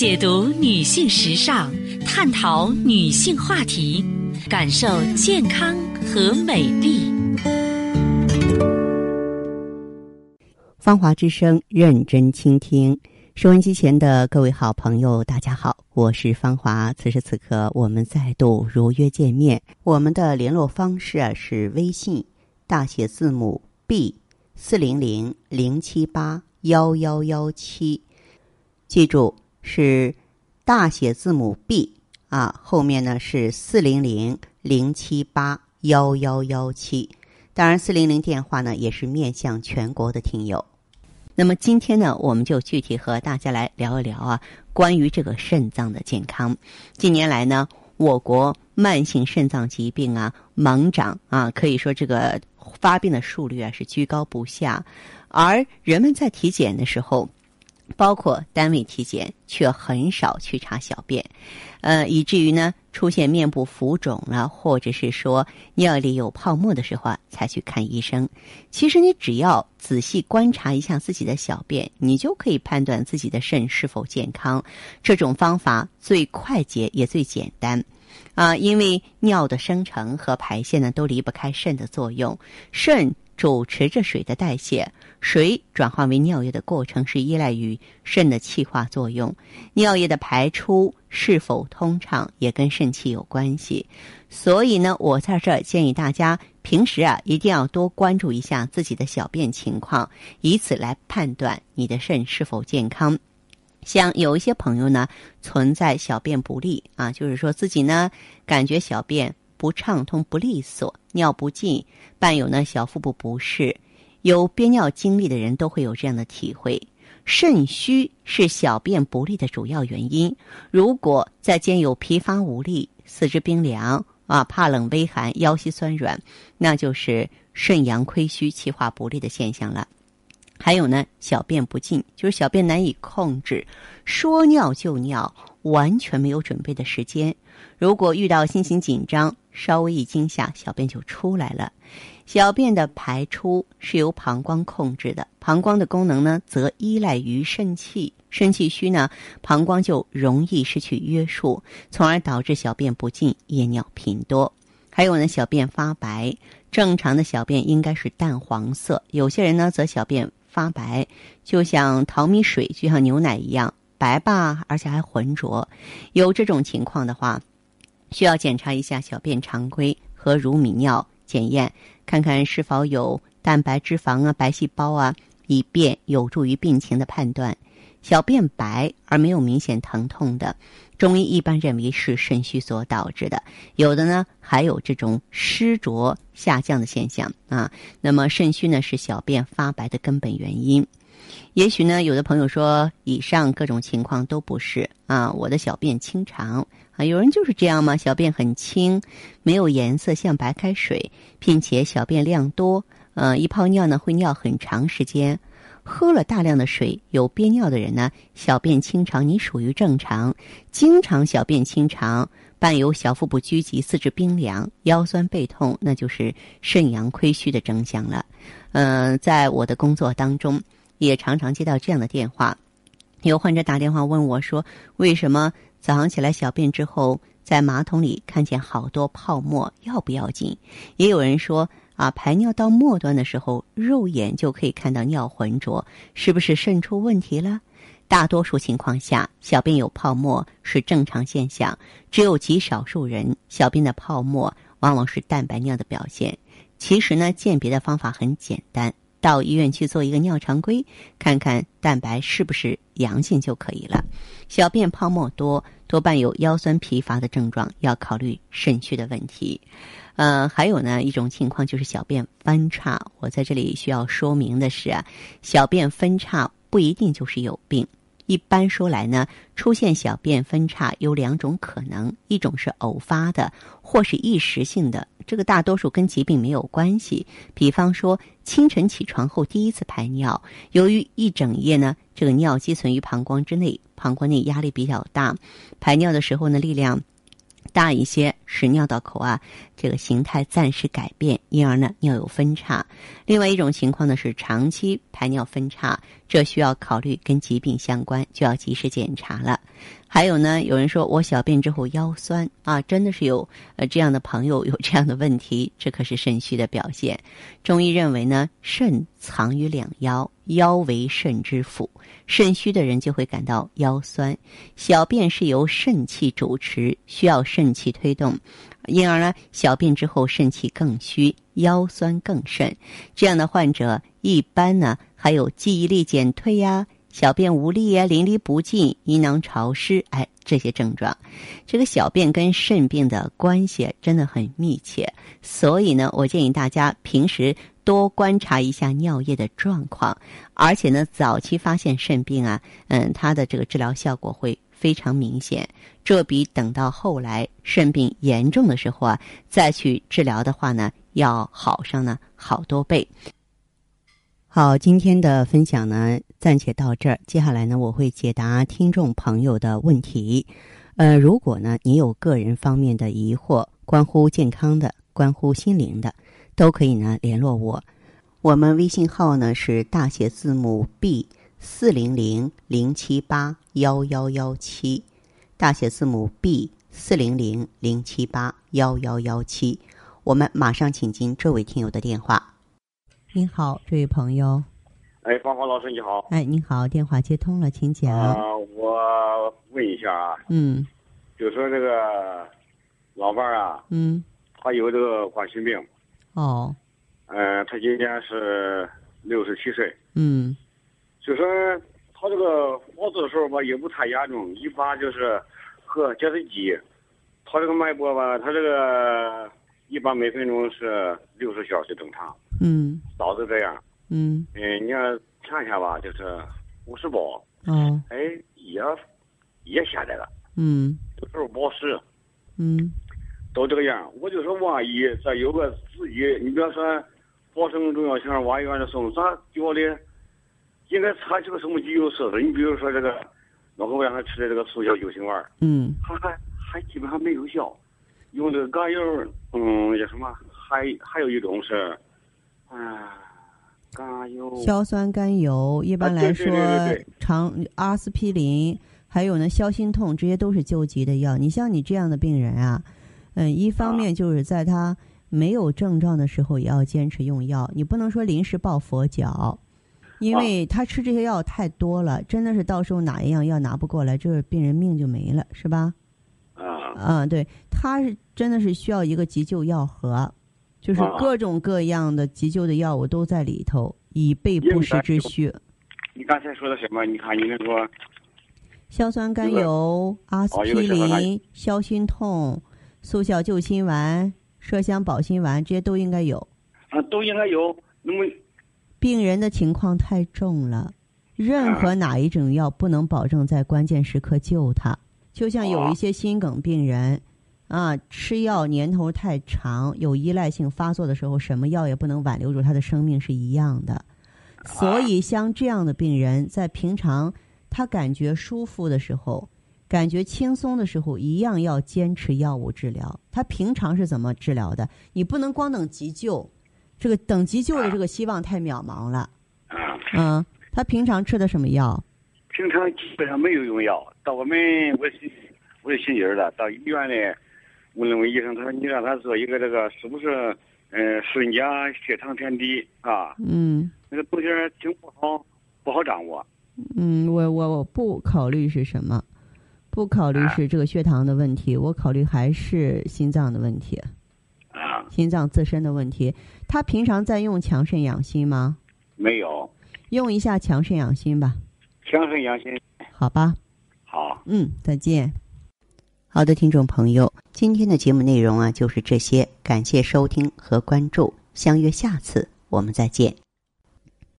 解读女性时尚，探讨女性话题，感受健康和美丽。芳华之声，认真倾听。收音机前的各位好朋友，大家好，我是芳华。此时此刻，我们再度如约见面。我们的联络方式啊是微信大写字母 B 四零零零七八幺幺幺七，记住是大写字母 B 啊，后面呢是四零零零七八幺幺幺七。当然，四零零电话呢也是面向全国的听友。那么今天呢，我们就具体和大家来聊一聊啊，关于这个肾脏的健康。近年来呢，我国慢性肾脏疾病啊猛涨啊，可以说这个发病的数率啊是居高不下，而人们在体检的时候。包括单位体检，却很少去查小便，呃，以至于呢出现面部浮肿了，或者是说尿里有泡沫的时候，才去看医生。其实你只要仔细观察一下自己的小便，你就可以判断自己的肾是否健康。这种方法最快捷也最简单，啊，因为尿的生成和排泄呢都离不开肾的作用，肾。主持着水的代谢，水转化为尿液的过程是依赖于肾的气化作用。尿液的排出是否通畅，也跟肾气有关系。所以呢，我在这儿建议大家平时啊，一定要多关注一下自己的小便情况，以此来判断你的肾是否健康。像有一些朋友呢，存在小便不利啊，就是说自己呢，感觉小便。不畅通、不利索，尿不尽，伴有呢小腹部不适，有憋尿经历的人都会有这样的体会。肾虚是小便不利的主要原因。如果再兼有疲乏无力、四肢冰凉啊、怕冷微寒、腰膝酸软，那就是肾阳亏虚、气化不利的现象了。还有呢，小便不尽，就是小便难以控制，说尿就尿，完全没有准备的时间。如果遇到心情紧张，稍微一惊吓，小便就出来了。小便的排出是由膀胱控制的，膀胱的功能呢，则依赖于肾气。肾气虚呢，膀胱就容易失去约束，从而导致小便不尽、夜尿频多。还有呢，小便发白，正常的小便应该是淡黄色，有些人呢，则小便发白，就像淘米水，就像牛奶一样白吧，而且还浑浊。有这种情况的话。需要检查一下小便常规和乳糜尿检验，看看是否有蛋白脂肪啊、白细胞啊，以便有助于病情的判断。小便白而没有明显疼痛的，中医一般认为是肾虚所导致的。有的呢还有这种湿浊下降的现象啊。那么肾虚呢是小便发白的根本原因。也许呢有的朋友说，以上各种情况都不是啊，我的小便清长啊。有人就是这样吗？小便很清，没有颜色，像白开水，并且小便量多。呃，一泡尿呢会尿很长时间。喝了大量的水，有憋尿的人呢，小便清长，你属于正常。经常小便清长，伴有小腹部拘急、四肢冰凉、腰酸背痛，那就是肾阳亏虚的征象了。嗯，在我的工作当中，也常常接到这样的电话，有患者打电话问我说：“为什么？”早上起来小便之后，在马桶里看见好多泡沫，要不要紧？也有人说啊，排尿到末端的时候，肉眼就可以看到尿浑浊，是不是肾出问题了？大多数情况下，小便有泡沫是正常现象，只有极少数人，小便的泡沫往往是蛋白尿的表现。其实呢，鉴别的方法很简单。到医院去做一个尿常规，看看蛋白是不是阳性就可以了。小便泡沫多，多伴有腰酸疲乏的症状，要考虑肾虚的问题。呃，还有呢一种情况就是小便分叉。我在这里需要说明的是啊，小便分叉不一定就是有病。一般说来呢，出现小便分叉有两种可能，一种是偶发的，或是一时性的，这个大多数跟疾病没有关系。比方说，清晨起床后第一次排尿，由于一整夜呢，这个尿积存于膀胱之内，膀胱内压力比较大，排尿的时候呢，力量。大一些，使尿道口啊这个形态暂时改变，因而呢尿有分叉。另外一种情况呢是长期排尿分叉，这需要考虑跟疾病相关，就要及时检查了。还有呢，有人说我小便之后腰酸啊，真的是有呃这样的朋友有这样的问题，这可是肾虚的表现。中医认为呢，肾藏于两腰，腰为肾之府，肾虚的人就会感到腰酸。小便是由肾气主持，需要肾气推动，因而呢，小便之后肾气更虚，腰酸更甚。这样的患者一般呢，还有记忆力减退呀。小便无力呀，淋漓不尽，阴囊潮湿，哎，这些症状，这个小便跟肾病的关系真的很密切。所以呢，我建议大家平时多观察一下尿液的状况，而且呢，早期发现肾病啊，嗯，它的这个治疗效果会非常明显。这比等到后来肾病严重的时候啊，再去治疗的话呢，要好上呢好多倍。好，今天的分享呢，暂且到这儿。接下来呢，我会解答听众朋友的问题。呃，如果呢，你有个人方面的疑惑，关乎健康的、关乎心灵的，都可以呢联络我。我们微信号呢是大写字母 B 四零零零七八幺幺幺七，大写字母 B 四零零零七八幺幺幺七。我们马上请进这位听友的电话。您好，这位朋友。哎，芳芳老师你好。哎，你好，电话接通了，请讲。啊，我问一下啊。嗯。就说这个老伴儿啊。嗯。他有这个冠心病。哦。嗯，他今年是六十七岁。嗯。就说他这个发作的时候吧，也不太严重，一般就是喝解脂剂。他这个脉搏吧，他这个一般每分钟是六十小时正常。嗯，老是这样。嗯，嗯，你看前天吧，就是五十包。哦。哎，也也下来了。嗯。有时候保湿。嗯。都这个样，我就说万一再有个自己，你比方说保生中药行万一让人送，咱家里应该采取个什么急救措施？你比如说这个，老给我让他吃的这个速效救心丸。嗯。还还还基本上没有效，用这个甘油，嗯，叫什么？还还有一种是。啊，甘油。硝酸甘油，一般来说，常阿司匹林，还有呢消心痛，这些都是救急的药。你像你这样的病人啊，嗯，一方面就是在他没有症状的时候也要坚持用药，你不能说临时抱佛脚，因为他吃这些药太多了，真的是到时候哪一样药拿不过来，这病人命就没了，是吧？啊。嗯，对，他是真的是需要一个急救药盒。就是各种各样的急救的药物都在里头，以备不时之需。你刚才说的什么？你看你那个硝酸甘油、阿司匹林、消心痛、速效救心丸、麝香保心丸，这些都应该有。啊，都应该有。那么，病人的情况太重了，任何哪一种药不能保证在关键时刻救他。就像有一些心梗病人。啊，吃药年头太长，有依赖性发作的时候，什么药也不能挽留住他的生命是一样的。所以，像这样的病人，在平常他感觉舒服的时候，感觉轻松的时候，一样要坚持药物治疗。他平常是怎么治疗的？你不能光等急救，这个等急救的这个希望太渺茫了。嗯，他平常吃的什么药？平常基本上没有用药。到我们我我是姓尹的，到医院里。问了问医生，他说：“你让他做一个这个，是不是嗯瞬间血糖偏低啊？”嗯，那个东西挺不好，不好掌握。嗯，我我我不考虑是什么，不考虑是这个血糖的问题，我考虑还是心脏的问题。啊，心脏自身的问题。他平常在用强肾养心吗？没有。用一下强肾养心吧。强肾养心。好吧。好。嗯，再见。好的，听众朋友，今天的节目内容啊就是这些，感谢收听和关注，相约下次我们再见。